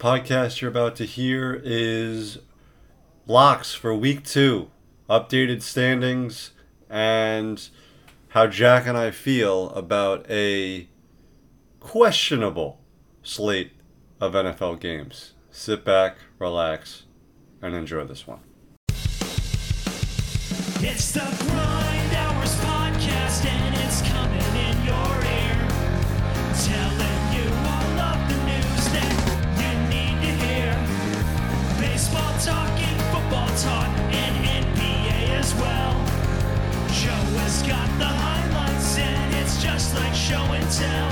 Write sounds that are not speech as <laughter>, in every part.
podcast you're about to hear is locks for week two, updated standings, and how Jac and I feel about a questionable slate of NFL games. Sit back, relax, and enjoy this one. It's the Grind just like show and tell.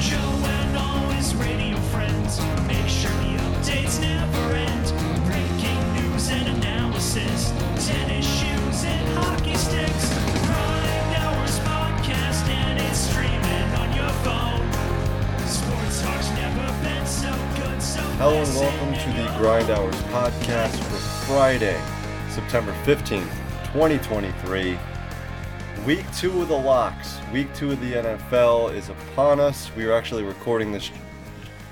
Joe and all his radio friends make sure the updates never end. Breaking news and analysis, tennis shoes and hockey sticks. Grind Hours Podcast, and it's streaming on your phone. Sports talk's never been so good, so Hello and welcome to the Grind Hours podcast for Friday, September 15th, 2023. Week two of the locks, week two of the NFL is upon us. We are actually recording this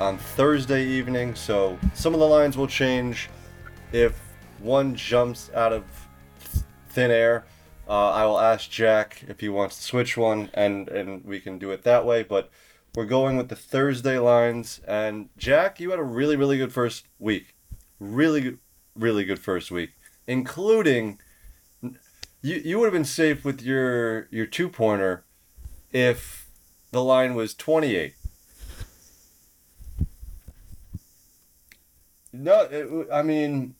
on Thursday evening, so some of the lines will change. If one jumps out of thin air, uh, I will ask Jac if he wants to switch one, and, and we can do it that way. But we're going with the Thursday lines. And Jac, you had a really, really good first week. Really, really good first week, including you. You would have been safe with your your two pointer if the line was twenty eight. No, it, I mean,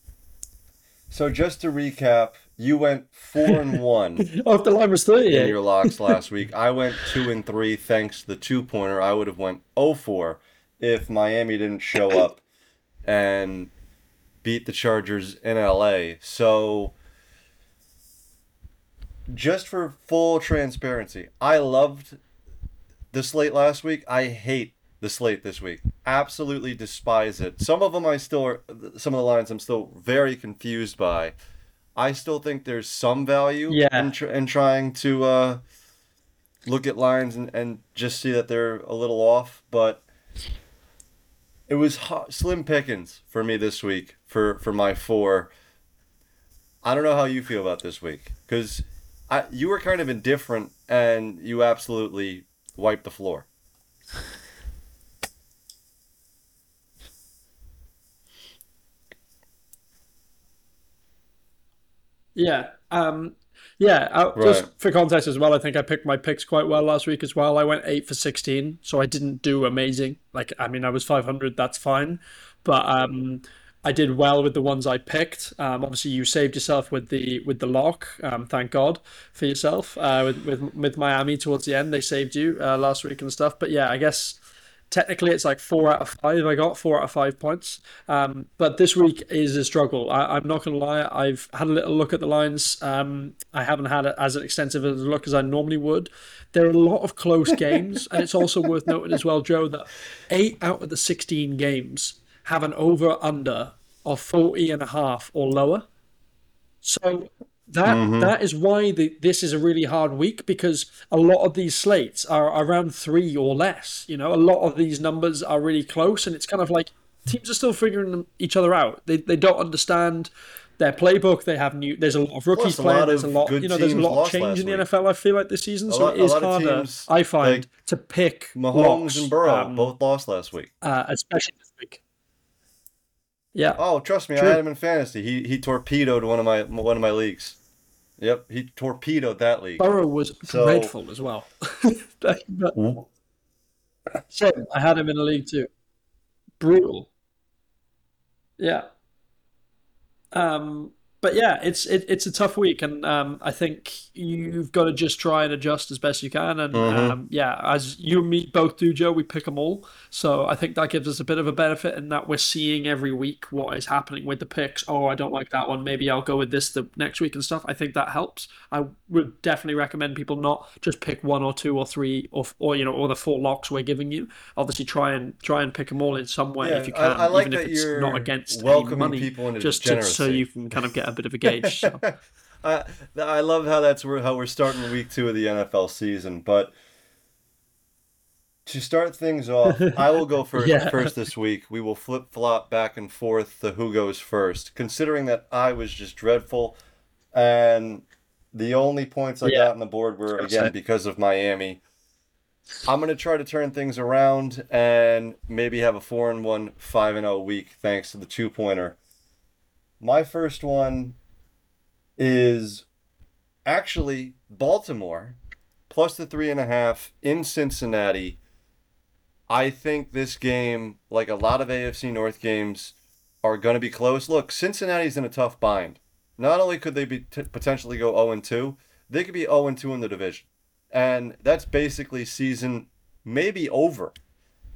so just to recap, you went four and <laughs> one Oh, if the line was in your locks <laughs> last week. I went two and three thanks to the two pointer. I would have went 0-4 if Miami didn't show up and beat the Chargers in LA. So just for full transparency, I loved the slate last week. I hate the slate this week. Absolutely despise it. Some of them I still are, some of the lines I'm still very confused by. I still think there's some value Yeah. in, tr- in trying to uh, look at lines and, and just see that they're a little off, but it was ho- slim pickings for me this week for, for my four. I don't know how you feel about this week because I you were kind of indifferent and you absolutely wiped the floor. Yeah. Um, yeah. I, Just for context as well, I think I picked my picks quite well last week as well. I went 8 for 16, so I didn't do amazing. Like, I mean, I was 500, that's fine. But um, I did well with the ones I picked. Um, obviously, you saved yourself with the with the lock. Um, thank God for yourself. Uh, with, with with Miami towards the end, they saved you uh, last week and stuff. But yeah, I guess technically it's like four out of five I got four out of five points um, but this week is a struggle I, I'm not gonna lie I've had a little look at the lines um, I haven't had as an extensive a look as I normally would there are a lot of close <laughs> games and it's also worth noting as well Joe that eight out of the 16 games have an over under of 40 and a half or lower so that that is why the, this is a really hard week because a lot of these slates are around three or less. You know, a lot of these numbers are really close, and it's kind of like teams are still figuring each other out. They they don't understand their playbook. They have new. There's a lot of rookies a playing. There's a lot. You know, there's a lot of change in the week. NFL. I feel like this season, so lot- it is harder. teams, I find like to pick Mahomes locks, and Burrow um, both lost last week. uh, especially. Yeah. Oh, trust me, True. I had him in fantasy. He he torpedoed one of my one of my leagues. Yep, he torpedoed that league. Burrow was So- dreadful as well. <laughs> But- Same. I had him in the league too. Brutal. Yeah. Um, but yeah, it's it, it's a tough week, and um, I think you've got to just try and adjust as best you can. And Mhm. um, yeah, as you and me both do, Joe, we pick them all. So I think that gives us a bit of a benefit in that we're seeing every week what is happening with the picks. Oh, I don't like that one. Maybe I'll go with this the next week and stuff. I think that helps. I would definitely recommend people not just pick one or two or three or or you know or the four locks we're giving you. Obviously, try and try and pick them all in some way Yeah, if you can, I like even if it's you're not against welcoming money, people into just to, so you can kind of get a bit of a gauge. <laughs> So. I I love how that's where how we're starting week two of the NFL season. But to start things off, <laughs> I will go first, Yeah. first this week. We will flip flop back and forth the who goes first, considering that I was just dreadful, and the only points I Yeah. got on the board were again say. because of Miami. I'm gonna try to turn things around and maybe have a four and one, five and zero week thanks to the two pointer. My first one is actually Baltimore plus the three and a half in Cincinnati. I think this game, like a lot of AFC North games, are going to be close. Look, Cincinnati's in a tough bind. Not only could they be t- potentially go 0 and 2, they could be 0 and 2 in the division. And that's basically season maybe over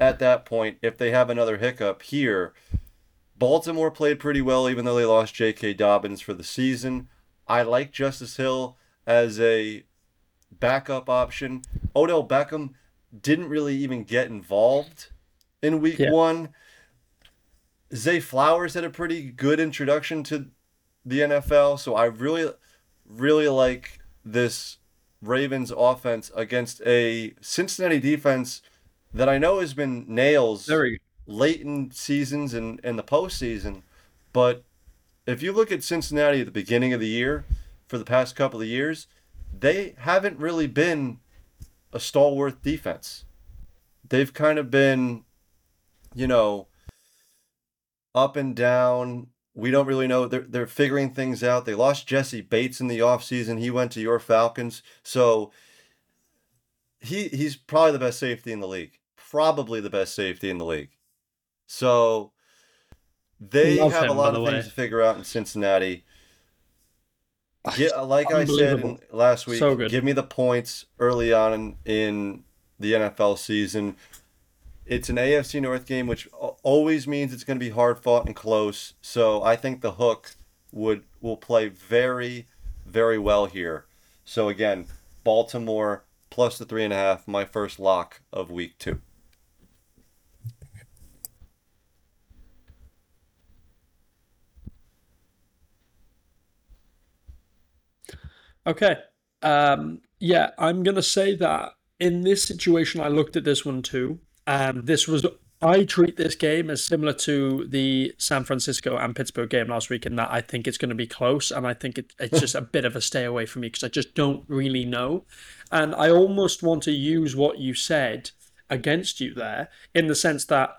at that point if they have another hiccup here. Baltimore played pretty well even though they lost J.K. Dobbins for the season. I like Justice Hill as a backup option. Odell Beckham didn't really even get involved in week Yeah. one. Zay Flowers had a pretty good introduction to the NFL, so I really, really like this Ravens offense against a Cincinnati defense that I know has been nails Very late in seasons and in the postseason. But if you look at Cincinnati at the beginning of the year, for the past couple of years, they haven't really been a stalwart defense. They've kind of been, you know, up and down. We don't really know. They're, they're figuring things out. They lost Jessie Bates in the offseason. He went to your Falcons. So he he's probably the best safety in the league. Probably the best safety in the league. So they Love have a lot of things to figure out in Cincinnati. Yeah, like I said in, last week, So give me the points early on in, in the NFL season. It's an AFC North game, which always means it's going to be hard fought and close. So I think the hook would will play very, very well here. So again, Baltimore plus the three and a half, my first lock of week two. Okay. Um, yeah, I'm going to say that in this situation, I looked at this one too. And this was, I treat this game as similar to the San Francisco and Pittsburgh game last week in that I think it's going to be close. And I think it, it's just a <laughs> bit of a stay away from me because I just don't really know. And I almost want to use what you said against you there in the sense that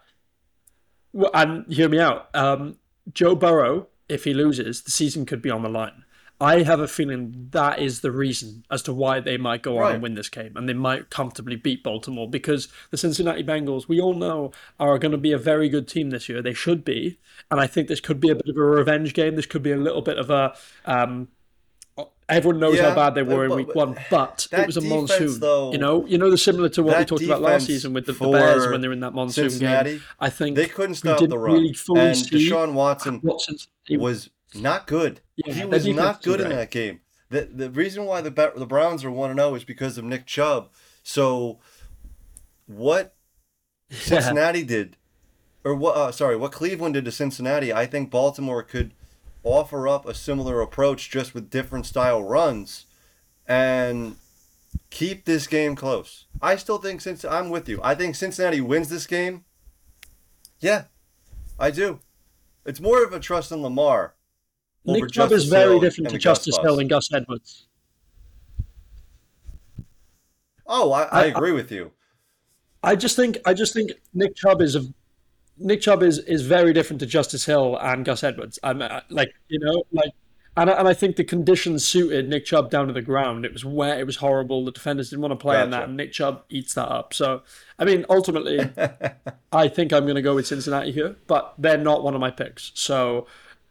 and hear me out. Um, Joe Burrow, if he loses, the season could be on the line. I have a feeling that is the reason as to why they might go on Right. and win this game, and they might comfortably beat Baltimore because the Cincinnati Bengals, we all know, are going to be a very good team this year. They should be, and I think this could be a bit of a revenge game. This could be a little bit of a. Um, everyone knows Yeah, how bad they were in week one, but it was a defense, monsoon. though, you know, you know the similar to what we talked about last season with the, the Bears when they're in that monsoon Cincinnati, game. I think They couldn't stop the run. really fully and Deshaun Watson was not good. Yeah, he was not good in that game. The the reason why the the Browns are 1 and 0 is because of Nick Chubb. So what <laughs> Cincinnati did or what uh, sorry, what Cleveland did to Cincinnati, I think Baltimore could offer up a similar approach just with different style runs and keep this game close. I still think since I'm with you. I think Cincinnati wins this game. Yeah. I do. It's more of a trust in Lamar. Nick Chubb is very Hill different to Gus Justice. Hill and Gus Edwards. Oh, I, I I- agree with you. I just think I just think Nick Chubb is a Nick Chubb is is very different to Justice Hill and Gus Edwards. I'm uh, like you know like. And I, and I think the conditions suited Nick Chubb down to the ground. It was wet. It was horrible. The defenders didn't want to play on that, and Nick Chubb eats that up. So, I mean, ultimately, <laughs> I think I'm going to go with Cincinnati here, but they're not one of my picks. So,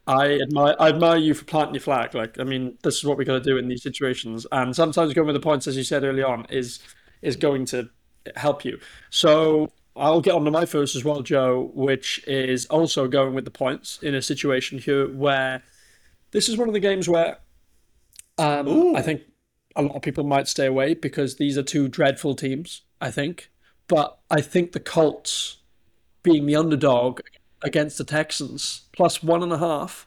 I admire I admire you for planting your flag. Like, I mean, this is what we got to do in these situations. And sometimes going with the points, as you said early on, is is going to help you. So I'll get on to my first as well, Joe, which is also going with the points in a situation here where this is one of the games where um, I think a lot of people might stay away because these are two dreadful teams. I think, but I think the Colts being the underdog against the Texans plus one and a half.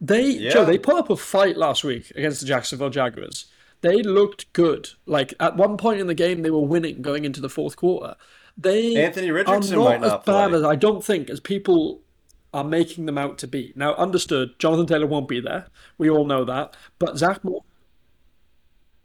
They Joe, they put up a fight last week against the Jacksonville Jaguars. They looked good. Like at one point in the game, they were winning going into the fourth quarter. they Anthony Richardson are might not not as bad play. as I don't think as people are making them out to be. Now, understood, Jonathan Taylor won't be there. We all know that. But Zach Moore.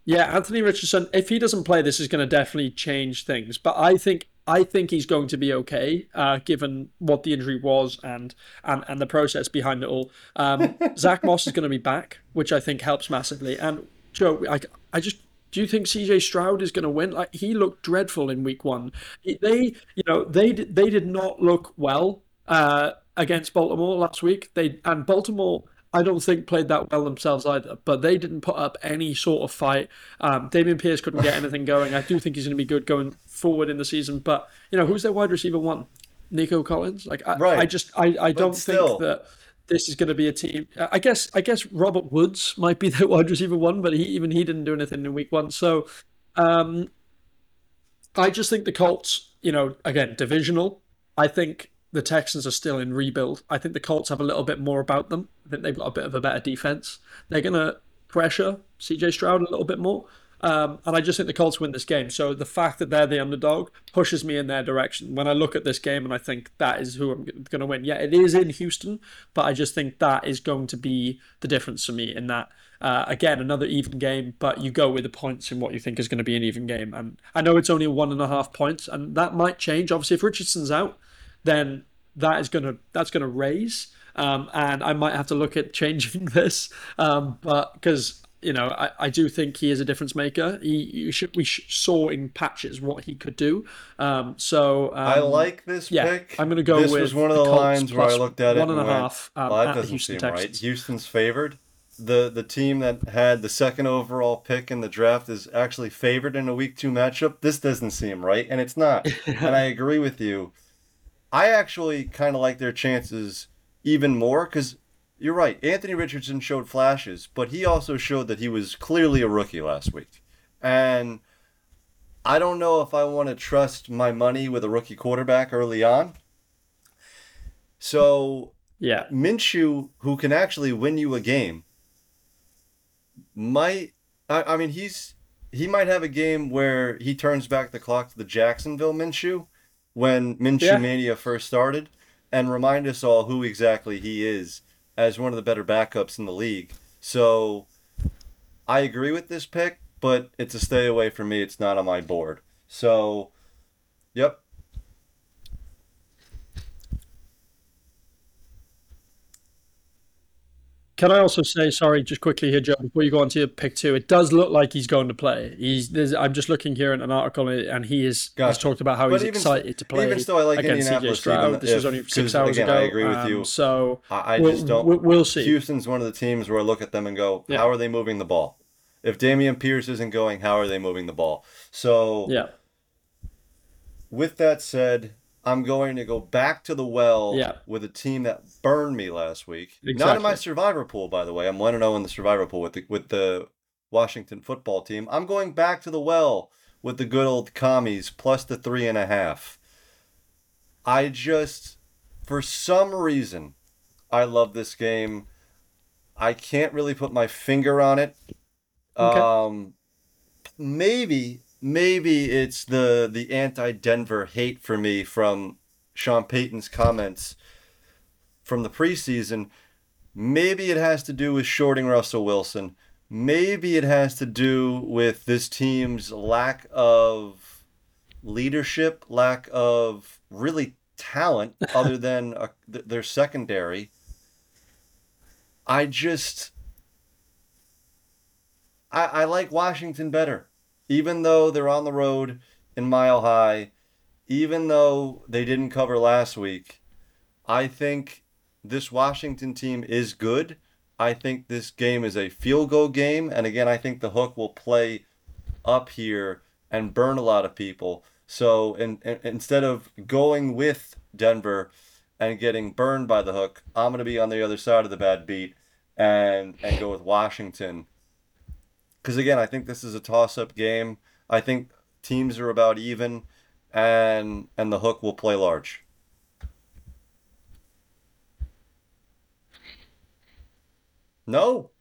Yeah, Anthony Richardson. If he doesn't play, this is going to definitely change things. But I think I think he's going to be okay, uh, given what the injury was and and, and the process behind it all. Um, <laughs> Zach Moss is going to be back, which I think helps massively. And Joe, I, I just do you think CJ Stroud is going to win? Like he looked dreadful in week one. They, you know, they did, they did not look well uh, against Baltimore last week. They and Baltimore. I don't think played that well themselves either, but they didn't put up any sort of fight. Um, Dameon Pierce couldn't get anything going. I do think he's going to be good going forward in the season, but you know who's their wide receiver one? Nico Collins. Like I, Right. I just I, I don't still. think that this is going to be a team. I guess I guess Robert Woods might be <laughs> their wide receiver one, but he even he didn't do anything in week one. So um, I just think the Colts, you know, again divisional. I think the Texans are still in rebuild. I think the Colts have a little bit more about them. I think they've got a bit of a better defense. They're going to pressure CJ Stroud a little bit more. Um, and I just think the Colts win this game. So the fact that they're the underdog pushes me in their direction. When I look at this game and I think that is who I'm going to win. Yeah, it is in Houston, but I just think that is going to be the difference for me in that. Uh, again, another even game, but you go with the points in what you think is going to be an even game. And I know it's only one and a half points, and that might change. Obviously, if Richardson's out, then that is gonna that's gonna raise, um, and I might have to look at changing <laughs> this, um, but because you know I, I do think he is a difference maker. He you should, we sh- saw in patches what he could do. Um, so um, I like this yeah, pick. I'm gonna go This with was one of the the lines where I looked at it one and and a went, half, um, well, that doesn't Houston seem right. Houston's favored. The the team that had the second overall pick in the draft is actually favored in a week two matchup. This doesn't seem right, and it's not. <laughs> and I agree with you. I actually kind of like their chances even more because you're right. Anthony Richardson showed flashes, but he also showed that he was clearly a rookie last week. And I don't know if I want to trust my money with a rookie quarterback early on. So Yeah, Minshew, who can actually win you a game, might. I, I mean, he's he might have a game where he turns back the clock to the Jacksonville Minshew when Minshew Yeah. Mania first started, and remind us all who exactly he is as one of the better backups in the league. So, I agree with this pick, but it's a stay away for me. It's not on my board. So, yep, Can I also say, sorry, just quickly here, Joe, before you go on to your pick two, it does look like he's going to play. He's. There's, I'm just looking here in an article, and he is. Gotcha. talked about how But he's even excited to play even still, I like against CJ Stroud. This was only six hours again, ago. I agree with um, you. So I, I we'll, just don't. we'll, we'll see. Houston's one of the teams where I look at them and go, Yeah. how are they moving the ball? If Dameon Pierce isn't going, how are they moving the ball? So, Yeah, with that said, I'm going to go back to the well Yeah. with a team that burned me last week. Not in my survivor pool, by the way. I'm 1 0 in the survivor pool with the, with the Washington football team. I'm going back to the well with the good old commies plus the three and a half. I just, for some reason, I love this game. I can't really put my finger on it. Okay. Um, maybe, maybe it's the the anti-Denver hate for me from Sean Payton's comments from the preseason. Maybe it has to do with shorting Russell Wilson. Maybe it has to do with this team's lack of leadership, lack of really talent <laughs> other than th- their secondary. I just I, I like Washington better. Even though they're on the road in Mile High, even though they didn't cover last week, I think this Washington team is good. I think this game is a field goal game. And again, I think the hook will play up here and burn a lot of people. So in, in, instead of going with Denver and getting burned by the hook, I'm going to be on the other side of the bad beat and, and go with Washington because again, I think this is a toss-up game. I think teams are about even, and and the hook will play large. No,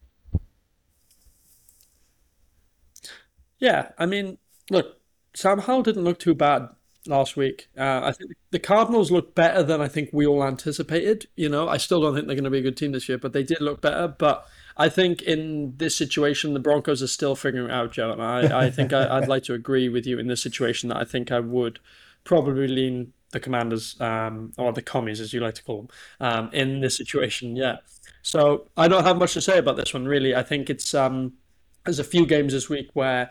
yeah. I mean, look, Sam Howell didn't look too bad last week. Uh, I think the Cardinals look better than I think we all anticipated. You know, I still don't think they're going to be a good team this year, but they did look better. But I think in this situation, the Broncos are still figuring out, Joe. And I, I think I, I'd like to agree with you in this situation that I think I would probably lean the Commanders, um, or the commies, as you like to call them, um, in this situation. Yeah. So I don't have much to say about this one, really. I think it's um, there's a few games this week where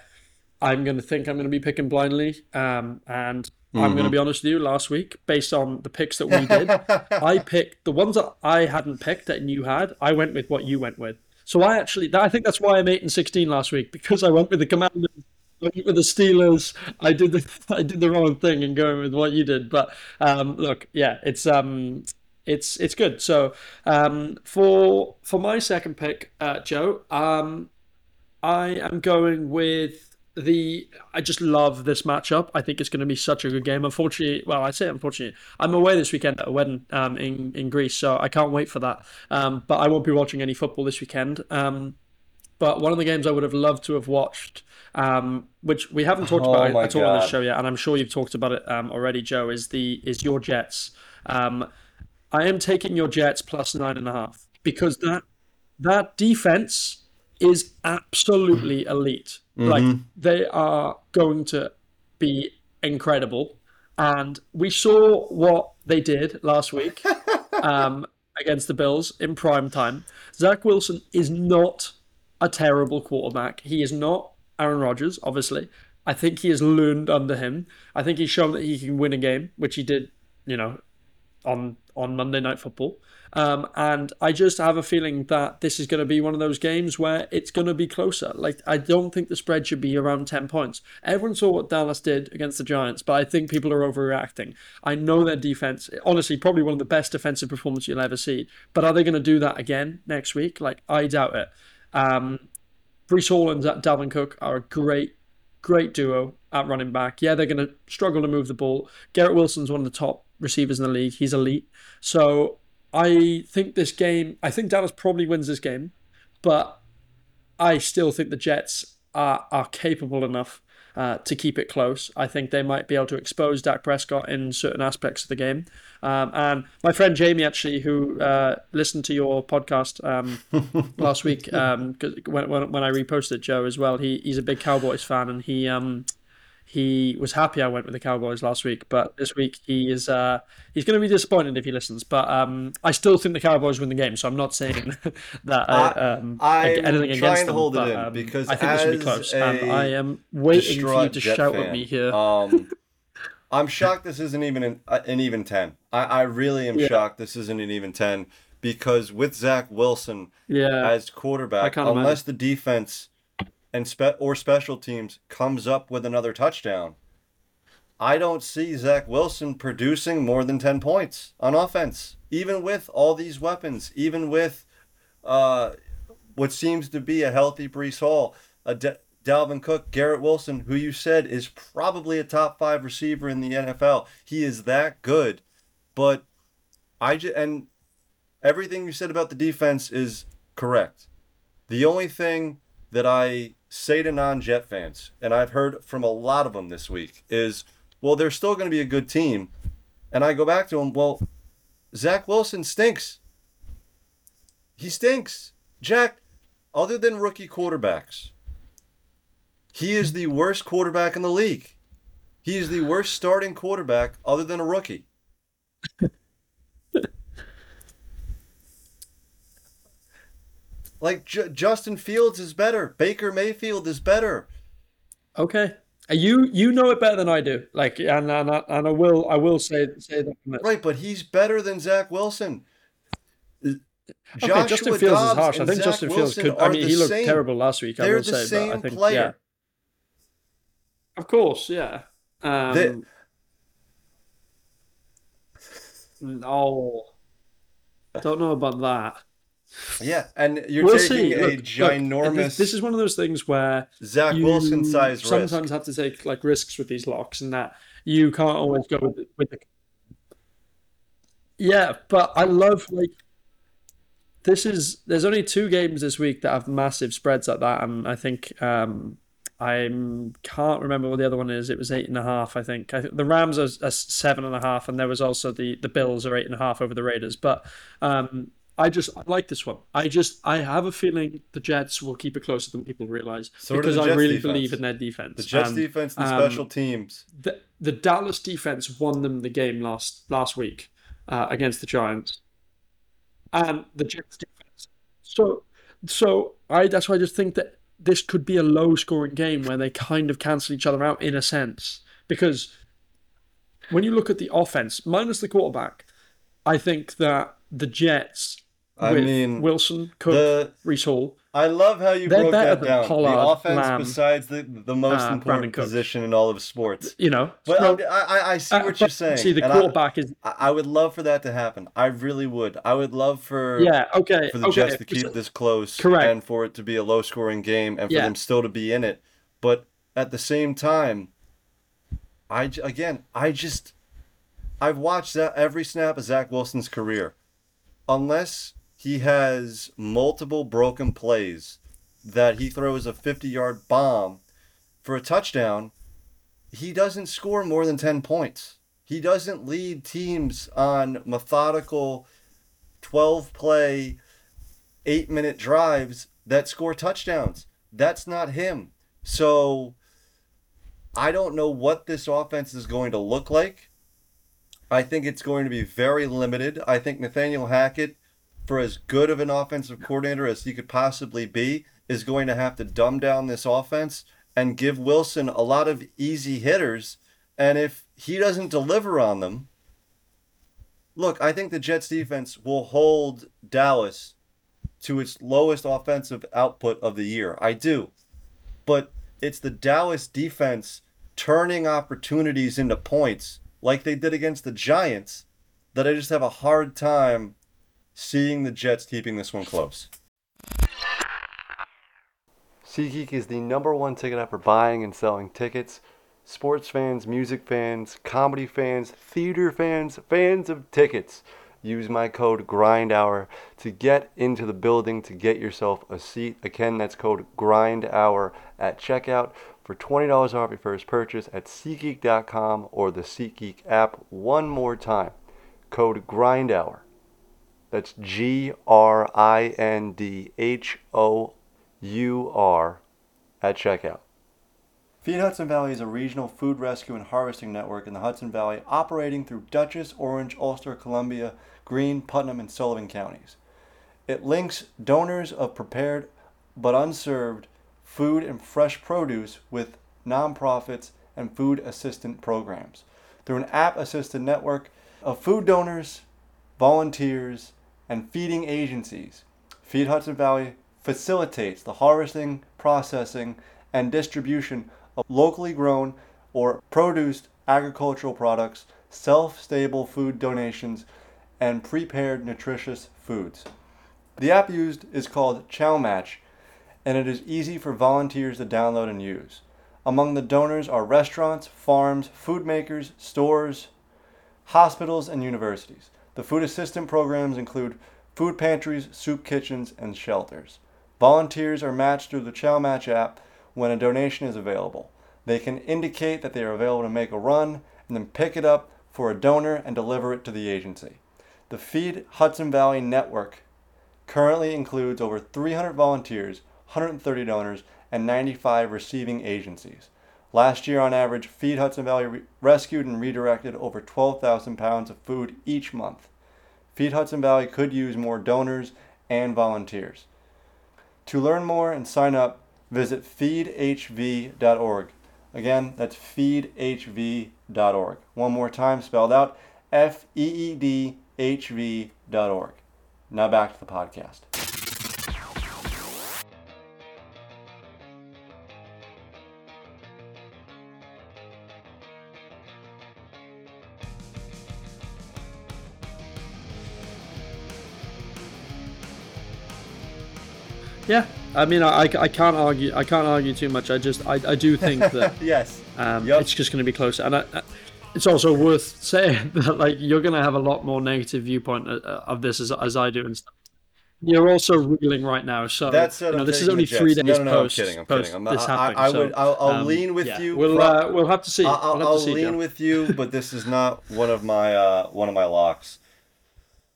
I'm going to think I'm going to be picking blindly, um, and I'm going to be honest with you. Last week, based on the picks that we did, <laughs> I picked the ones that I hadn't picked that you had. I went with what you went with. So I actually, I think that's why I'm eight and sixteen last week because I went with the Commanders. I went with the Steelers. I did the <laughs> I did the wrong thing in going with what you did. But um, look, yeah, it's um, it's it's good. So um, for for my second pick, uh, Joe, um, I am going with the. I just love this matchup. I think it's going to be such a good game. Unfortunately, well, I say unfortunately, I'm away this weekend at a wedding um, in in Greece, so I can't wait for that. Um, but I won't be watching any football this weekend. Um, but one of the games I would have loved to have watched, um, which we haven't talked Oh about at all on this God. show yet, and I'm sure you've talked about it um, already, Joe, is the is your Jets. Um, I am taking your Jets plus nine and a half because that that defense is absolutely elite. Like they are going to be incredible, and we saw what they did last week <laughs> um, against the Bills in prime time. Zach Wilson is not a terrible quarterback. He is not Aaron Rodgers, obviously. I think he has learned under him. I think he's shown that he can win a game, which he did, you know, on on Monday Night Football. Um, and I just have a feeling that this is going to be one of those games where it's going to be closer. Like I don't think the spread should be around ten points. Everyone saw what Dallas did against the Giants, but I think people are overreacting. I know their defense, honestly, probably one of the best defensive performances you'll ever see. But are they going to do that again next week? Like I doubt it. Um, Breece Hall and Dalvin Cook are a great, great duo at running back. Yeah, they're going to struggle to move the ball. Garrett Wilson's one of the top receivers in the league. He's elite. So I think this game, I think Dallas probably wins this game, but I still think the Jets are, are capable enough uh, to keep it close. I think they might be able to expose Dak Prescott in certain aspects of the game. Um, and my friend Jamie, actually, who uh, listened to your podcast um, <laughs> last week, um, when, when I reposted Joe as well, he, he's a big Cowboys fan and he um, he was happy I went with the Cowboys last week, but this week he is uh, he's going to be disappointed if he listens. But um, I still think the Cowboys win the game, so I'm not saying <laughs> that uh, I- um, I'm anything against them. hold it but, in um, because I think this will be close, and I am waiting for you to Jet shout fan, at me here. Um, <laughs> I'm shocked this isn't even an, uh, an even ten. I, I really am Yeah. shocked this isn't an even ten because with Zach Wilson yeah, as quarterback, unless the defense and spe- or special teams comes up with another touchdown, I don't see Zach Wilson producing more than ten points on offense, even with all these weapons, even with uh, what seems to be a healthy Breece Hall, a D- Dalvin Cook, Garrett Wilson, who you said is probably a top five receiver in the NFL. He is that good, but I just and everything you said about the defense is correct. The only thing that I say to non-Jet fans, and I've heard from a lot of them this week, is, well, they're still going to be a good team, and I go back to them, well, Zach Wilson stinks. He stinks. Jac, other than rookie quarterbacks, he is the worst quarterback in the league. He is the worst starting quarterback other than a rookie. Like J- Justin Fields is better. Baker Mayfield is better. okay. Uh, You you know it better than I do. Like, and and, I- and I will I will say say that. Right, but he's better than Zach Wilson. Okay, Justin Fields is harsh. I think Zach Justin Fields Wilson could. I mean, he looked same. terrible last week. I They're will the say, same but I think player. yeah, of course, yeah. Um, They- no, don't know about that. Yeah, and you're We'll taking see. a Look, look, ginormous this, this is one of those things where Zach Wilson size risk. sometimes have to take like risks with these locks, and that you can't always go with the, with the. Yeah, but I love like this is there's only two games this week that have massive spreads like that, and I think um, I can't remember what the other one is. It was eight and a half, I think. I think the Rams are, are seven and a half, and there was also the the Bills are eight and a half over the Raiders. But um, I just I like this one. I just I have a feeling the Jets will keep it closer than people realize So because I Jets really defense. believe in their defense. The Jets And, defense and um, special teams. the, the Dallas defense won them the game last last week uh, against the Giants, and the Jets defense. So, so I that's why I just think that this could be a low scoring game where they kind of cancel each other out in a sense because when you look at the offense minus the quarterback, I think that the Jets I with mean, Wilson, Cook, the- Reese Hall, I love how you They're broke that down. Pollard, the offense, Lamb, besides the the most uh, important position in all of sports. you know. But I'm- I, I, I see uh, what you're saying. See, the and I- quarterback is I, I would love for that to happen. I really would. I would love for yeah okay for the okay. Jets to keep this close Correct. and for it to be a low scoring game and for Yeah. them still to be in it. But at the same time, I again, I just I've watched that every snap of Zach Wilson's career. Unless he has multiple broken plays that he throws a 50 yard bomb for a touchdown, he doesn't score more than 10 points. He doesn't lead teams on methodical 12 play, eight minute drives that score touchdowns. That's not him. So I don't know what this offense is going to look like. I think it's going to be very limited. I think Nathaniel Hackett, for as good of an offensive coordinator as he could possibly be, is going to have to dumb down this offense and give Wilson a lot of easy hitters. And if he doesn't deliver on them, look, I think the Jets defense will hold Dallas to its lowest offensive output of the year. I do. But it's the Dallas defense turning opportunities into points like they did against the Giants that I just have a hard time seeing the Jets keeping this one close. SeatGeek is the number one ticket app for buying and selling tickets. Sports fans, music fans, comedy fans, theater fans, fans of tickets. Use my code GRINDHOUR to get into the building to get yourself a seat. Again, that's code GRINDHOUR at checkout for $20 off your first purchase at SeatGeek.com or the SeatGeek app. One more time, code GRINDHOUR. That's G R I N D H O U R at checkout. Feed Hudson Valley is a regional food rescue and harvesting network in the Hudson Valley operating through Dutchess, Orange, Ulster, Columbia, Greene, Putnam, and Sullivan counties. It links donors of prepared but unserved food and fresh produce with nonprofits and food assistant programs through an app assisted network of food donors, volunteers, and feeding agencies. Feed Hudson Valley facilitates the harvesting, processing, and distribution of locally grown or produced agricultural products, self stable food donations, and prepared nutritious foods. The app used is called Chow Match, and it is easy for volunteers to download and use. Among the donors are restaurants, farms, food makers, stores, hospitals, and universities. The food assistant programs include food pantries, soup kitchens, and shelters. Volunteers are matched through the Chow Match app when a donation is available. They can indicate that they are available to make a run and then pick it up for a donor and deliver it to the agency. The Feed Hudson Valley Network currently includes over 300 volunteers, 130 donors, and 95 receiving agencies. Last year, on average, Feed Hudson Valley re- rescued and redirected over 12,000 pounds of food each month. Feed Hudson Valley could use more donors and volunteers. To learn more and sign up, visit feedhv.org. Again, that's feedhv.org. One more time, spelled out F E E D H V.org. Now back to the podcast. Yeah, I mean, I, I can't argue. I can't argue too much. I just, I, I do think that <laughs> Yes. um, Yup. it's just going to be close. And I, I- it's also worth <laughs> saying that like you're going to have a lot more negative viewpoint uh, uh, of this as, as I do and stuff. You're also reeling right now, so That said, you know, this is only three days No, no, no, I'm kidding, I'm post kidding. I'm- this I- I- happening. I so, would- I'll- I'll um, lean with yeah. you We'll uh, we'll have to see. I'll, we'll I'll to see, lean John. with you, but this is not one of my uh, one of my locks.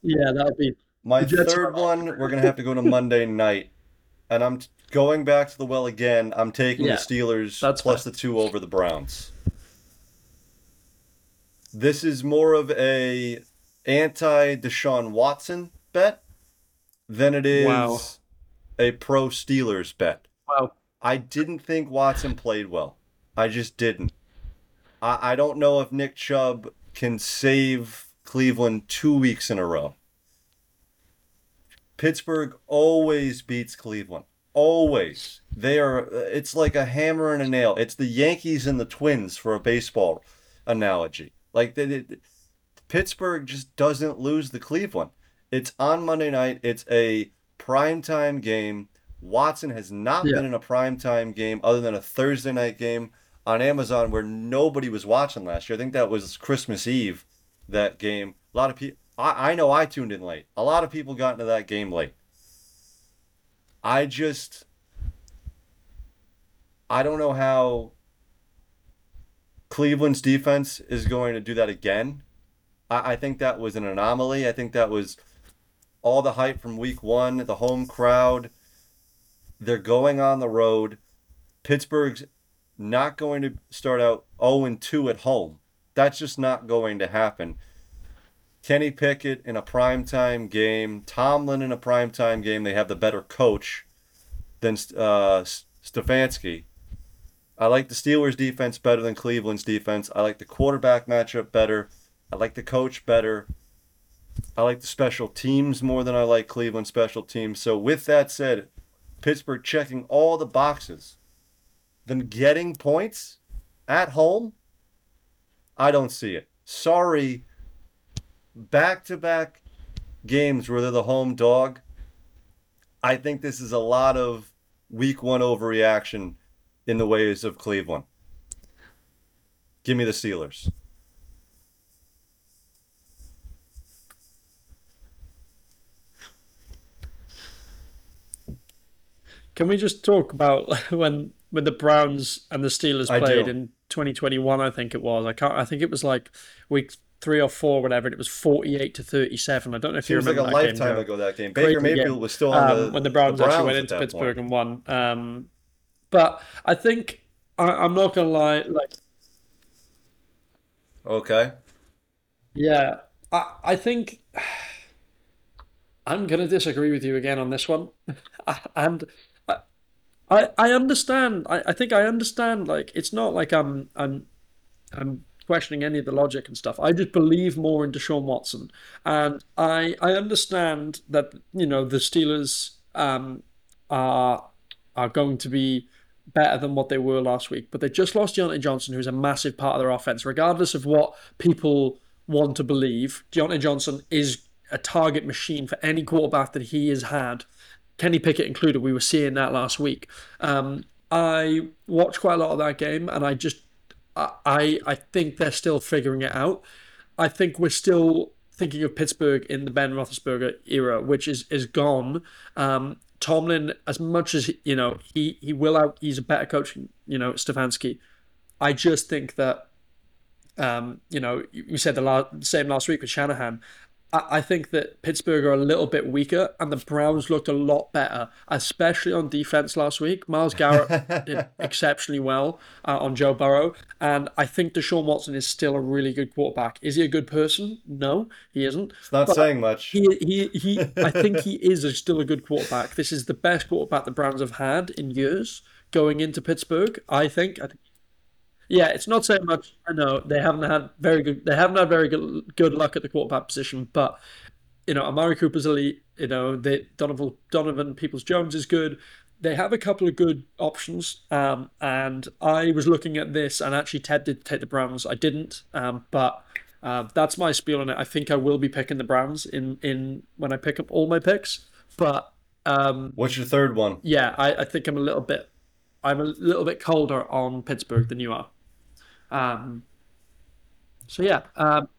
Yeah, that'll be My third one, we're gonna have to go to Monday night, and I'm going back to the well again. I'm taking Yeah, the Steelers plus fair. the two over the Browns. This is more of a anti Deshaun Watson bet than it is Wow. a pro Steelers bet. wow. I didn't think Watson played well. I just didn't. I, I don't know if Nick Chubb can save Cleveland two weeks in a row. Pittsburgh always beats Cleveland. Always. They are uh, it's like a hammer and a nail. It's the Yankees and the Twins for a baseball analogy. Like they, they- Pittsburgh just doesn't lose the Cleveland. It's on Monday night. It's a primetime game. Watson has not Yeah. been in a primetime game other than a Thursday night game on Amazon where nobody was watching last year. I think that was Christmas Eve, that game. A lot of people, I, I know I tuned in late. A lot of people got into that game late. I just, I don't know how Cleveland's defense is going to do that again. I, I think that was an anomaly. I think that was all the hype from week one, the home crowd. They're going on the road. Pittsburgh's not going to start out 0 2 at home. That's just not going to happen. Kenny Pickett in a primetime game, Tomlin in a primetime game. They have the better coach than uh, Stefanski. I like the Steelers' defense better than Cleveland's defense. I like the quarterback matchup better. I like the coach better. I like the special teams more than I like Cleveland special teams. So, with that said, Pittsburgh checking all the boxes, then getting points at home, I don't see it. Sorry, back to back games where they're the home dog. I think this is a lot of week one overreaction in the ways of Cleveland. Give me the Steelers. Can we just talk about <laughs> when when the Browns and the Steelers played in 2021? I think it was. I can't. I think it was like week three or four, whatever. and It was 48 to 37. I don't know if you Seems like remember a that game, lifetime Joe. ago that game. Baker game. Mayfield was still on um, the when the Browns, actually went into Pittsburgh point. and won. Um, but I think I, I'm not gonna lie. Like, Okay. yeah, I I think <sighs> I'm gonna disagree with you again on this one, <laughs> and I I, I understand. I, I think I understand. Like, it's not like I'm I'm I'm questioning any of the logic and stuff. I just believe more in Deshaun Watson, and I I understand that you know the Steelers um are are going to be better than what they were last week, but they just lost Diontae Johnson, who's a massive part of their offense. Regardless of what people want to believe, Diontae Johnson is a target machine for any quarterback that he has had. Kenny Pickett included. We were seeing that last week. Um, I watched quite a lot of that game, and I just I I think they're still figuring it out. I think we're still thinking of Pittsburgh in the Ben Roethlisberger era, which is is gone. Um, Tomlin, as much as you know, he he will out. He's a better coach, you know, Stefanski. I just think that, um, you know, you said the la- same last week with Shanahan. I think that Pittsburgh are a little bit weaker, and the Browns looked a lot better, especially on defense last week. Myles Garrett did <laughs> exceptionally well uh, on Joe Burrow, and I think Deshaun Watson is still a really good quarterback. Is he a good person? No, he isn't. It's not But saying much. He, he, he. I think he is a, still a good quarterback. This is the best quarterback the Browns have had in years going into Pittsburgh. I think. I think yeah, it's not so much. I know they haven't had very good. They haven't had very good good luck at the quarterback position, but you know, Amari Cooper's elite. You know, they Donovan Donovan Peoples Jones is good. They have a couple of good options, um, and I was looking at this, and actually Ted did take the Browns. I didn't, um, but uh, that's my spiel on it. I think I will be picking the Browns in in when I pick up all my picks, but um, What's your third one? yeah, I, I think I'm a little bit, I'm a little bit colder on Pittsburgh than you are. Um, so yeah, um,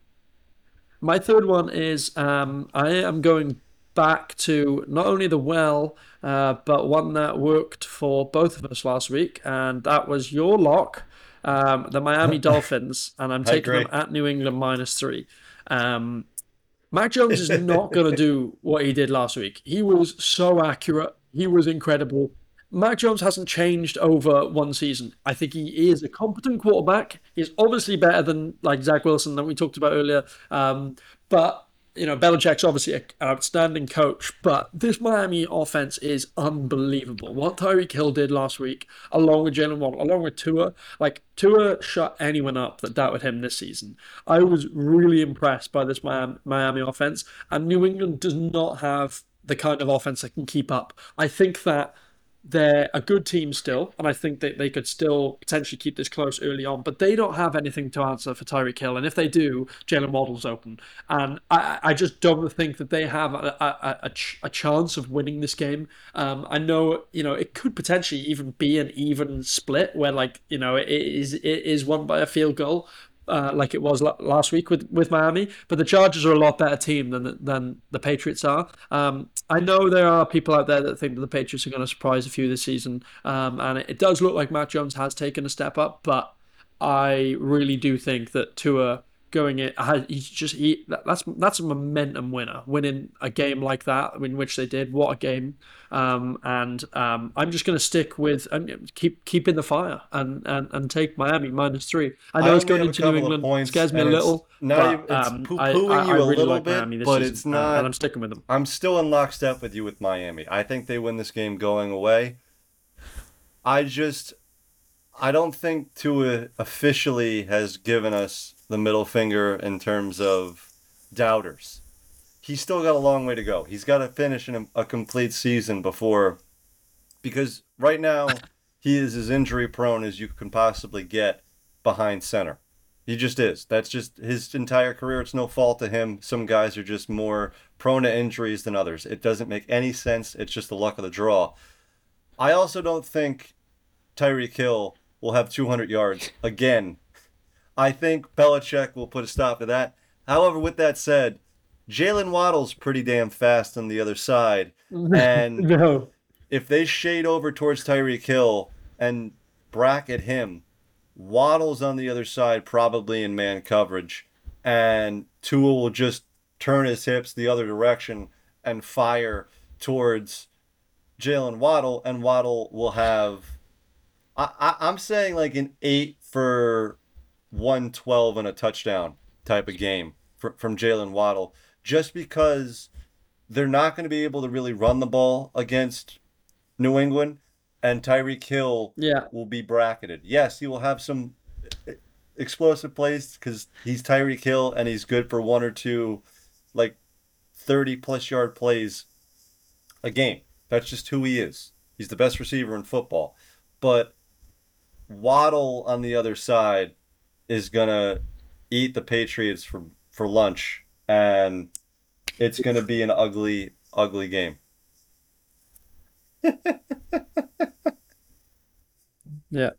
my third one is um, I am going back to not only the well, uh, but one that worked for both of us last week, and that was your lock, um, the Miami <laughs> Dolphins, and I'm taking them at New England minus three. Um, Mac Jones is not going to do what he did last week. He was so accurate. He was incredible. Mac Jones hasn't changed over one season. I think he is a competent quarterback. He's obviously better than like Zach Wilson that we talked about earlier. Um, but you know, Belichick's obviously an outstanding coach, but this Miami offense is unbelievable. What Tyreek Hill did last week, along with Jalen Waddle, along with Tua, like Tua shut anyone up that doubted him this season. I was really impressed by this Miami, offense, and New England does not have the kind of offense that can keep up. I think that they're a good team still, and I think that they could still potentially keep this close early on, but they don't have anything to answer for Tyreek Hill. And if they do, Jalen Waddle's open. And I, I just don't think that they have a, a, a, a chance of winning this game. Um, I know, you know, it could potentially even be an even split where, like, you know, it is, it is won by a field goal. Uh, like it was la- last week with, with Miami, but the Chargers are a lot better team than the, than the Patriots are. Um, I know there are people out there that think that the Patriots are going to surprise a few this season, um, and it, it does look like Mac Jones has taken a step up, but I really do think that Tua going it, he's just he that's that's a momentum winner, winning a game like that in which they did. What a game! Um, and um, I'm just going to stick with and keep keep in the fire and, and, and take Miami minus three. I know I it's going into New England. points, scares me a little. not but, even- it's um, poo-pooing I, I, you I a really little like bit, Miami but season, it's uh, not- and I'm sticking with them. I'm still in lockstep with you with Miami. I think they win this game going away. I just, I don't think Tua officially has given us the middle finger in terms of doubters. He's still got a long way to go. He's got to finish in a, a complete season before, because right now he is as injury prone as you can possibly get behind center. He just is. That's just his entire career. It's no fault to him. Some guys are just more prone to injuries than others. It doesn't make any sense. It's just the luck of the draw. I also don't think Tyreek Hill will have 200 yards again. I think Belichick will put a stop to that. However, with that said, Jalen Waddle's pretty damn fast on the other side. <laughs> And No. if they shade over towards Tyreek Hill and bracket him, Waddle's on the other side, probably in man coverage, and Tua will just turn his hips the other direction and fire towards Jalen Waddle, and Waddle will have. I, I I'm saying like an eight for one twelve and a touchdown type of game fr- from Jalen Waddle, just because they're not going to be able to really run the ball against New England, and Tyreek Hill Yeah. will be bracketed. Yes, he will have some e- explosive plays because he's Tyreek Hill and he's good for one or two, like, 30 plus yard plays a game. That's just who he is. He's the best receiver in football. But Waddle on the other side is to eat the Patriots for, for lunch, and it's to be an ugly, ugly game. <laughs> Yeah.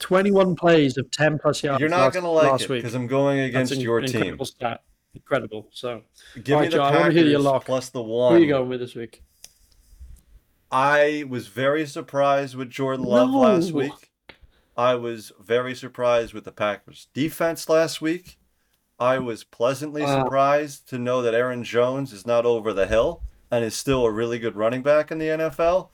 21 plays of 10 plus yards. You're not last, going to like it week. because I'm going against an your team. incredible stat. Incredible. So, Give All me right, the Joe, I wanna hear your Packers lock. plus the who one. are you going with this week? I was very surprised with Jordan Love last week. I was very surprised with the Packers defense last week. I was pleasantly Wow. surprised to know that Aaron Jones is not over the hill and is still a really good running back in the NFL.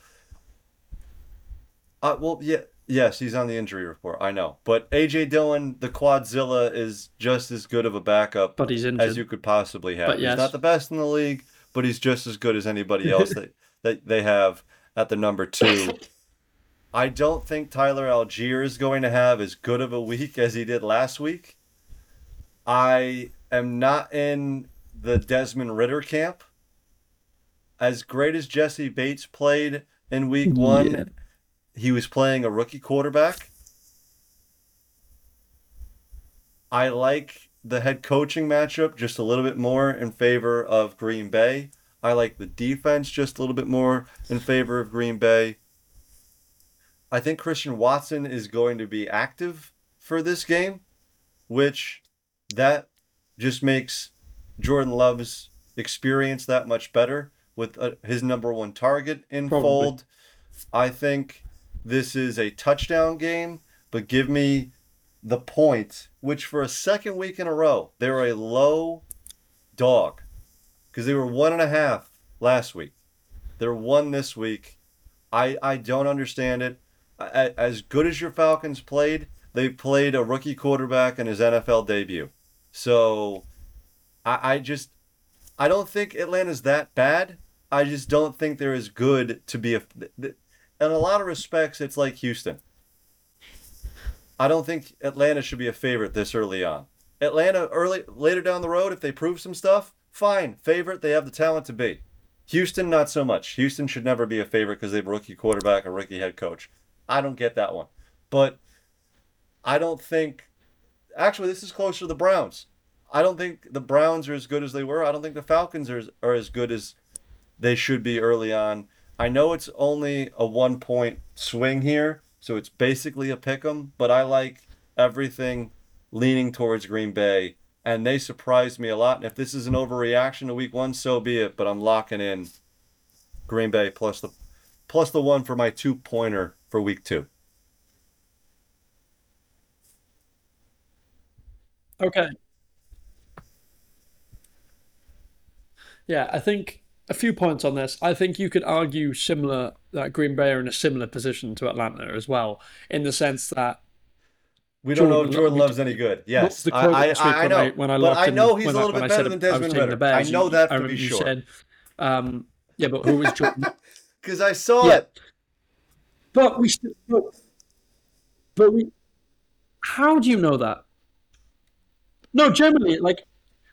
Uh, well, yeah, yes, he's on the injury report. I know, but AJ Dillon, the Quadzilla, is just as good of a backup But he's injured. as you could possibly have. But yes. He's not the best in the league, but he's just as good as anybody else <laughs> that, that they have at the number two. I don't think Tyler Allgeier is going to have as good of a week as he did last week. I am not in the Desmond Ridder camp. As great as Jessie Bates played in week one, Yeah. he was playing a rookie quarterback. I like the head coaching matchup just a little bit more in favor of Green Bay. I like the defense just a little bit more in favor of Green Bay. I think Christian Watson is going to be active for this game, which that just makes Jordan Love's experience that much better with uh, his number one target in Probably. fold. I think this is a touchdown game, but give me the point, which for a second week in a row, they were a low dog because they were one and a half last week. They're one this week. I I don't understand it. As good as your Falcons played, they played a rookie quarterback in his NFL debut. So I, I just I don't think Atlanta's that bad. I just don't think they're as good to be a. In a lot of respects, it's like Houston. I don't think Atlanta should be a favorite this early on. Atlanta early later down the road, if they prove some stuff, fine. Favorite, they have the talent to be. Houston, not so much. Houston should never be a favorite because they have a rookie quarterback, a rookie head coach. I don't get that one. But I don't think. Actually, this is closer to the Browns. I don't think the Browns are as good as they were. I don't think the Falcons are, are as good as they should be early on. I know it's only a one point swing here, so it's basically a pick 'em, but I like everything leaning towards Green Bay, and they surprised me a lot. And if this is an overreaction to week one, so be it, but I'm locking in Green Bay plus the plus the one for my two pointer for week two. Okay. Yeah, I think a few points on this. I think you could argue similar that Green Bay are in a similar position to Atlanta as well, in the sense that We don't know if Jordan- Jordan Love's any good. Yes, I, I, I, I when know. I when I but I in- know he's a I- little when bit better said than Desmond Ridder. I know that remember be you sure. said, um, yeah, but who is Jordan? <laughs> Because I saw Yeah. it. But we still, but, but we. How do you know that? No, generally, like,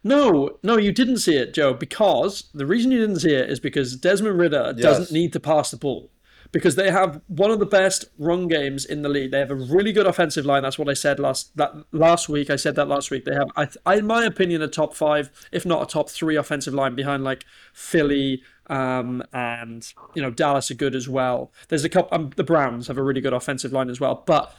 no, no, you didn't see it, Joe. Because the reason you didn't see it is because Desmond Ridder Yes. doesn't need to pass the ball. Because they have one of the best run games in the league. They have a really good offensive line. That's what I said last that last week. I said that last week. They have, I, I in my opinion, a top five, if not a top three offensive line behind like Philly, um, and you know Dallas are good as well. There's a couple. Um, the Browns have a really good offensive line as well. But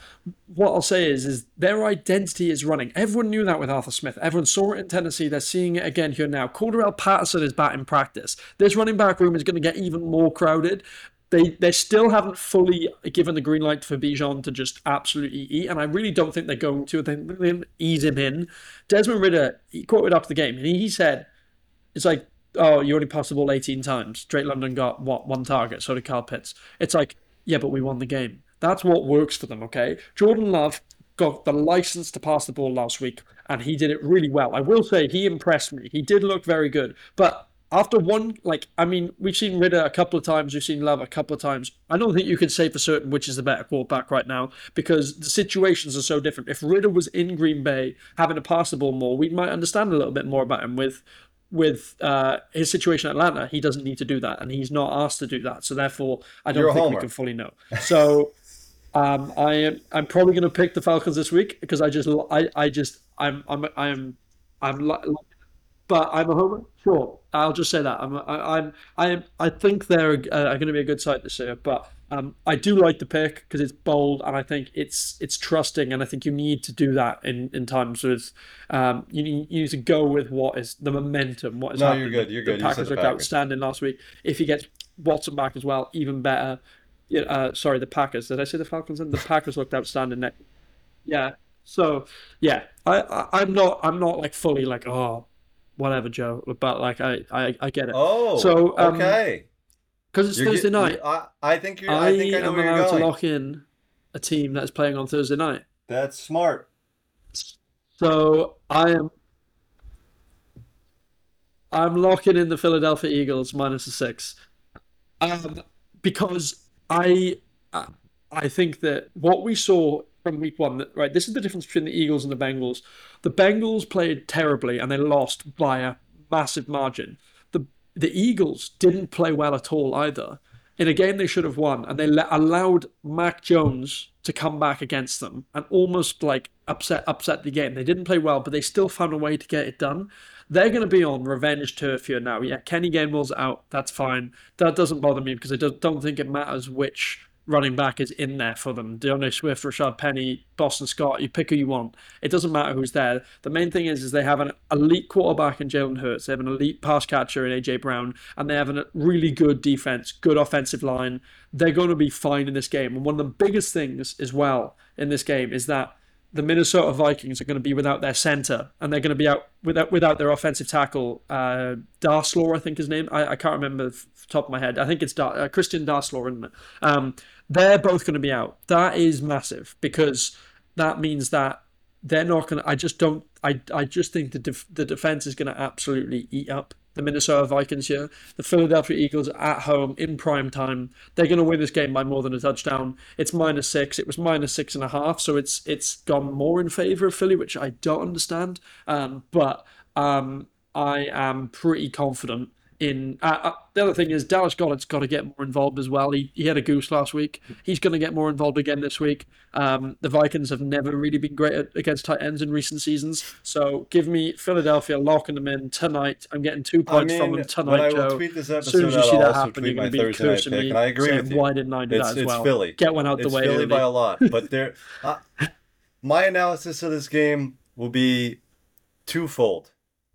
what I'll say is, is their identity is running. Everyone knew that with Arthur Smith. Everyone saw it in Tennessee. They're seeing it again here now. Cordarrelle Patterson is back in practice. This running back room is going to get even more crowded. They they still haven't fully given the green light for Bijan to just absolutely eat, and I really don't think they're going to. They're ease him in. Desmond Ridder, he quoted after the game, and he said, "It's like." Oh, you only passed the ball 18 times. Drake London got what one target, so did Kyle Pitts. It's like, yeah, but we won the game. That's what works for them, okay? Jordan Love got the license to pass the ball last week, and he did it really well. I will say he impressed me. He did look very good. But after one, like, I mean, we've seen Ridder a couple of times, we've seen Love a couple of times. I don't think you can say for certain which is the better quarterback right now because the situations are so different. If Ridder was in Green Bay having to pass the ball more, we might understand a little bit more about him with with uh, his situation at Atlanta, he doesn't need to do that, and he's not asked to do that. So therefore, I don't You're think we can fully know. So um, I am I'm probably going to pick the Falcons this week because I just I, I just I'm I'm I'm I'm but I'm a homer. Sure, I'll just say that I'm I, I'm I'm I think they're uh, going to be a good side this year, but. Um, I do like the pick because it's bold and I think it's it's trusting and I think you need to do that in, in times with um, you, need, you need to go with what is the momentum what is No, happening. you're good, you're good. The Packers the looked outstanding last week. If he gets Watson back as well, even better. Yeah, uh, sorry, the Packers. Did I say the Falcons? And the Packers looked outstanding. Next. Yeah. So yeah, I, I I'm not I'm not like fully like oh whatever Joe, but like I I, I get it. Oh, So, um, okay. Because it's You're Thursday get- night. I, I think you're. I, I, think I know am where you're allowed going. to lock in a team that's playing on Thursday night. That's smart. So I am I'm locking in the Philadelphia Eagles minus a six, um, because I I- I think that what we saw from week one, that- right? This is the difference between the Eagles and the Bengals. The Bengals played terribly and they lost by a massive margin. The Eagles didn't play well at all either. In a game they should have won, and they let, allowed Mac Jones to come back against them and almost like upset upset the game. They didn't play well, but they still found a way to get it done. They're going to be on revenge turf here now. Yeah, Kenny Gainwell's out. That's fine. That doesn't bother me because I don't think it matters which running back is in there for them. D'Andre Swift, Rashaad Penny, Boston Scott. You pick who you want. It doesn't matter who's there. The main thing is, is they have an elite quarterback in Jalen Hurts. They have an elite pass catcher in AJ Brown, and they have a really good defense, good offensive line. They're going to be fine in this game. And one of the biggest things as well in this game is that the Minnesota Vikings are going to be without their center, and they're going to be out without without their offensive tackle, uh, Darrisaw, I think his name. I, I can't remember the top of my head. I think it's Dar- uh, Christian Darrisaw, isn't it? Um, they're both going to be out. That is massive because that means that they're not going to. I just don't. I I just think the def, the defense is going to absolutely eat up the Minnesota Vikings here. The Philadelphia Eagles at home in prime time. They're going to win this game by more than a touchdown. It's minus six. It was minus six and a half, so it's it's gone more in favor of Philly, which I don't understand. Um, but um, I am pretty confident in. Uh, uh, the other thing is Dallas Goedert's got to get more involved as well. He, he had a goose last week. He's going to get more involved again this week. Um, the Vikings have never really been great at, against tight ends in recent seasons. So give me Philadelphia locking them in tonight. I'm getting two I points mean, from them tonight, I will Joe. tweet this As soon as you see that happen, you're going to be cursing me. and I agree saying, with you. Why didn't I do It's, that as it's well? Philly. Get one out it's the way. Philly early. by a lot. But there, uh, my analysis of this game will be twofold.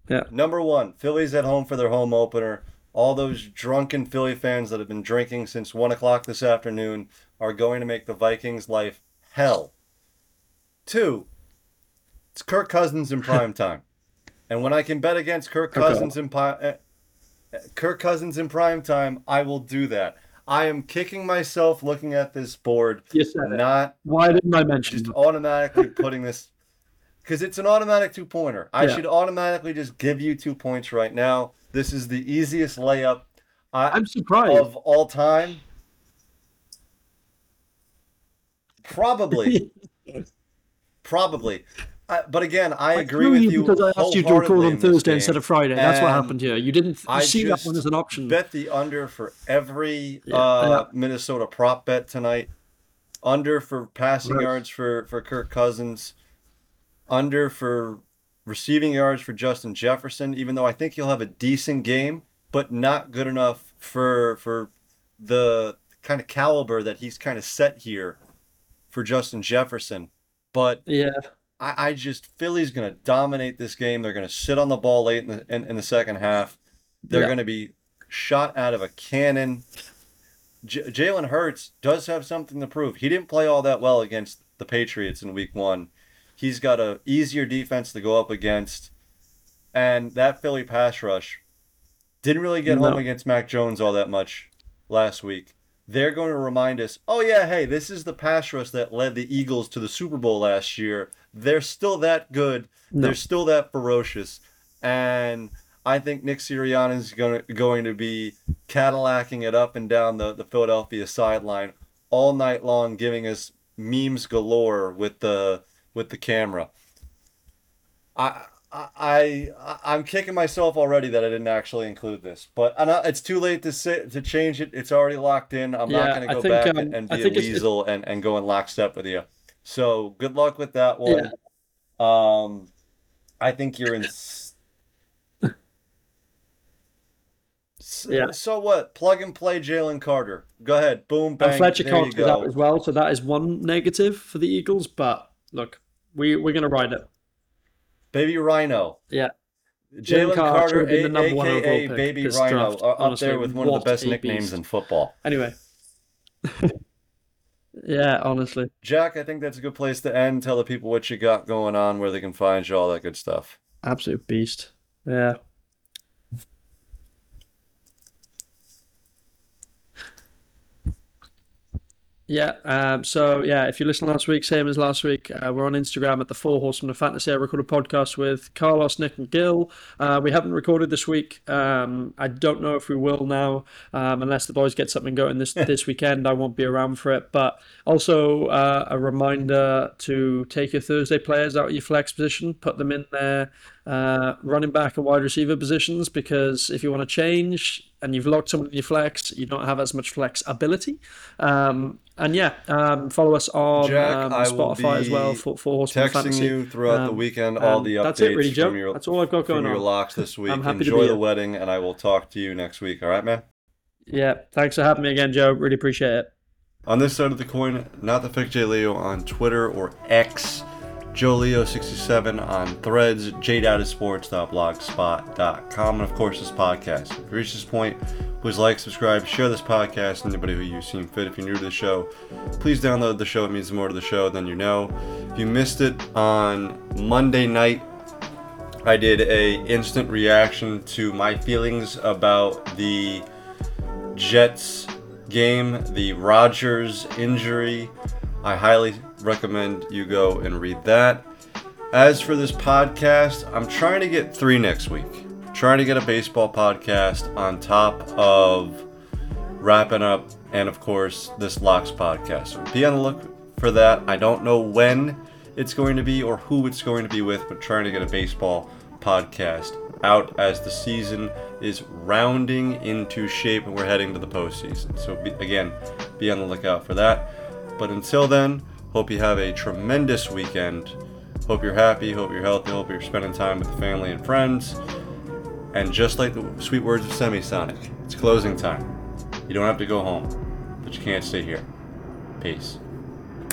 Yeah. Number one, Phillies at home for their home opener. All those drunken Philly fans that have been drinking since one o'clock this afternoon are going to make the Vikings' life hell. Two, it's Kirk Cousins in <laughs> prime time, and when I can bet against Kirk. Cousins in uh, uh, Kirk Cousins in prime time, I will do that. I am kicking myself looking at this board, Yes, not Why didn't I mention just it? automatically putting this because it's an automatic two pointer. I Yeah. should automatically just give you two points right now. This is the easiest layup I, I'm surprised. of all time. Probably, <laughs> probably. I, but again, I, agree with you you. because I asked you to record on Thursday instead of Friday. That's what happened here. You didn't I see that one as an option. Bet the under for every Yeah. uh. Minnesota prop bet tonight. Under for passing Right. yards for, for Kirk Cousins. Under for receiving yards for Justin Jefferson, even though I think he'll have a decent game, but not good enough for for the kind of caliber that he's kind of set here for Justin Jefferson. But Yeah, I, I just Philly's going to dominate this game. They're going to sit on the ball late in the in, in the second half. They're Yeah. going to be shot out of a cannon. J- Jalen Hurts does have something to prove. He didn't play all that well against the Patriots in Week One. He's got a easier defense to go up against, and that Philly pass rush didn't really get No. home against Mac Jones all that much last week. They're going to remind us, oh yeah, hey, this is the pass rush that led the Eagles to the Super Bowl last year. They're still that good. No. They're still that ferocious, and I think Nick Sirianni is going to, going to be Cadillacing it up and down the, the Philadelphia sideline all night long, giving us memes galore with the with the camera. I. I, I I'm kicking myself already that I didn't actually include this, but I know it's too late to sit to change it. It's already locked in. I'm not going to go think, back um, and, and be a weasel and, and go in lockstep with you. So good luck with that one. Um, I think you're in. s- S- <laughs> Yeah. So what? Plug and play Jalen Carter. Go ahead. Boom, and. Fletcher Cox out as well, so that is one negative for the Eagles. But look, we we're gonna ride it. Baby Rhino. Yeah, Jalen Carter Carter, a- the number one aka overall pick Baby this Rhino, draft, uh, up honestly. there with one of What the best a nicknames beast. in football. Anyway. <laughs> yeah, honestly. Jac, I think that's a good place to end. Tell the people what you got going on, where they can find you, all that good stuff. Absolute beast. Yeah. Yeah. Um, so yeah, if you listened last week, same as last week, uh, we're on Instagram at the Four Horsemen of Fantasy. I recorded a podcast with Carlos, Nick, and Gil. Uh, we haven't recorded this week. Um, I don't know if we will now, um, unless the boys get something going this <laughs> this weekend. I won't be around for it. But also uh, a reminder to take your Thursday players out of your flex position, put them in there uh, running back and wide receiver positions because if you want to change and you've locked someone in your flex, you don't have as much flex ability. Um, and yeah, um, follow us on Jac, um, Spotify as well for, for Horseman Texting Fantasy. you throughout the Um, weekend all um, the updates that's it really, Joe. from your That's all I've got going your locks this <laughs> week. happy to be Enjoy the here. wedding, and I will talk to you next week. All right, man. Yeah, thanks for having me again, Joe. Really appreciate it. On this side of the coin, not the fake J Leo on Twitter or X, Joe Leo67 on threads, jdatasports.blogspot.com, and of course this podcast. If you reach this point, please like, subscribe, share this podcast, anybody who you seem fit. If you're new to the show, please download the show. It means more to the show than you know. If you missed it on Monday night, I did a instant reaction to my feelings about the Jets game, the Rodgers injury. I highly recommend you go and read that. As for this podcast, I'm trying to get three next week. Trying to get a baseball podcast on top of wrapping up, and of course, this Locks podcast. So be on the look for that. I don't know when it's going to be or who it's going to be with, but trying to get a baseball podcast out as the season is rounding into shape and we're heading to the postseason. So, be, again, be on the lookout for that. But until then, hope you have a tremendous weekend. Hope you're happy, hope you're healthy, hope you're spending time with family and friends. And just like the sweet words of Semisonic, it's closing time. You don't have to go home, but you can't stay here. Peace.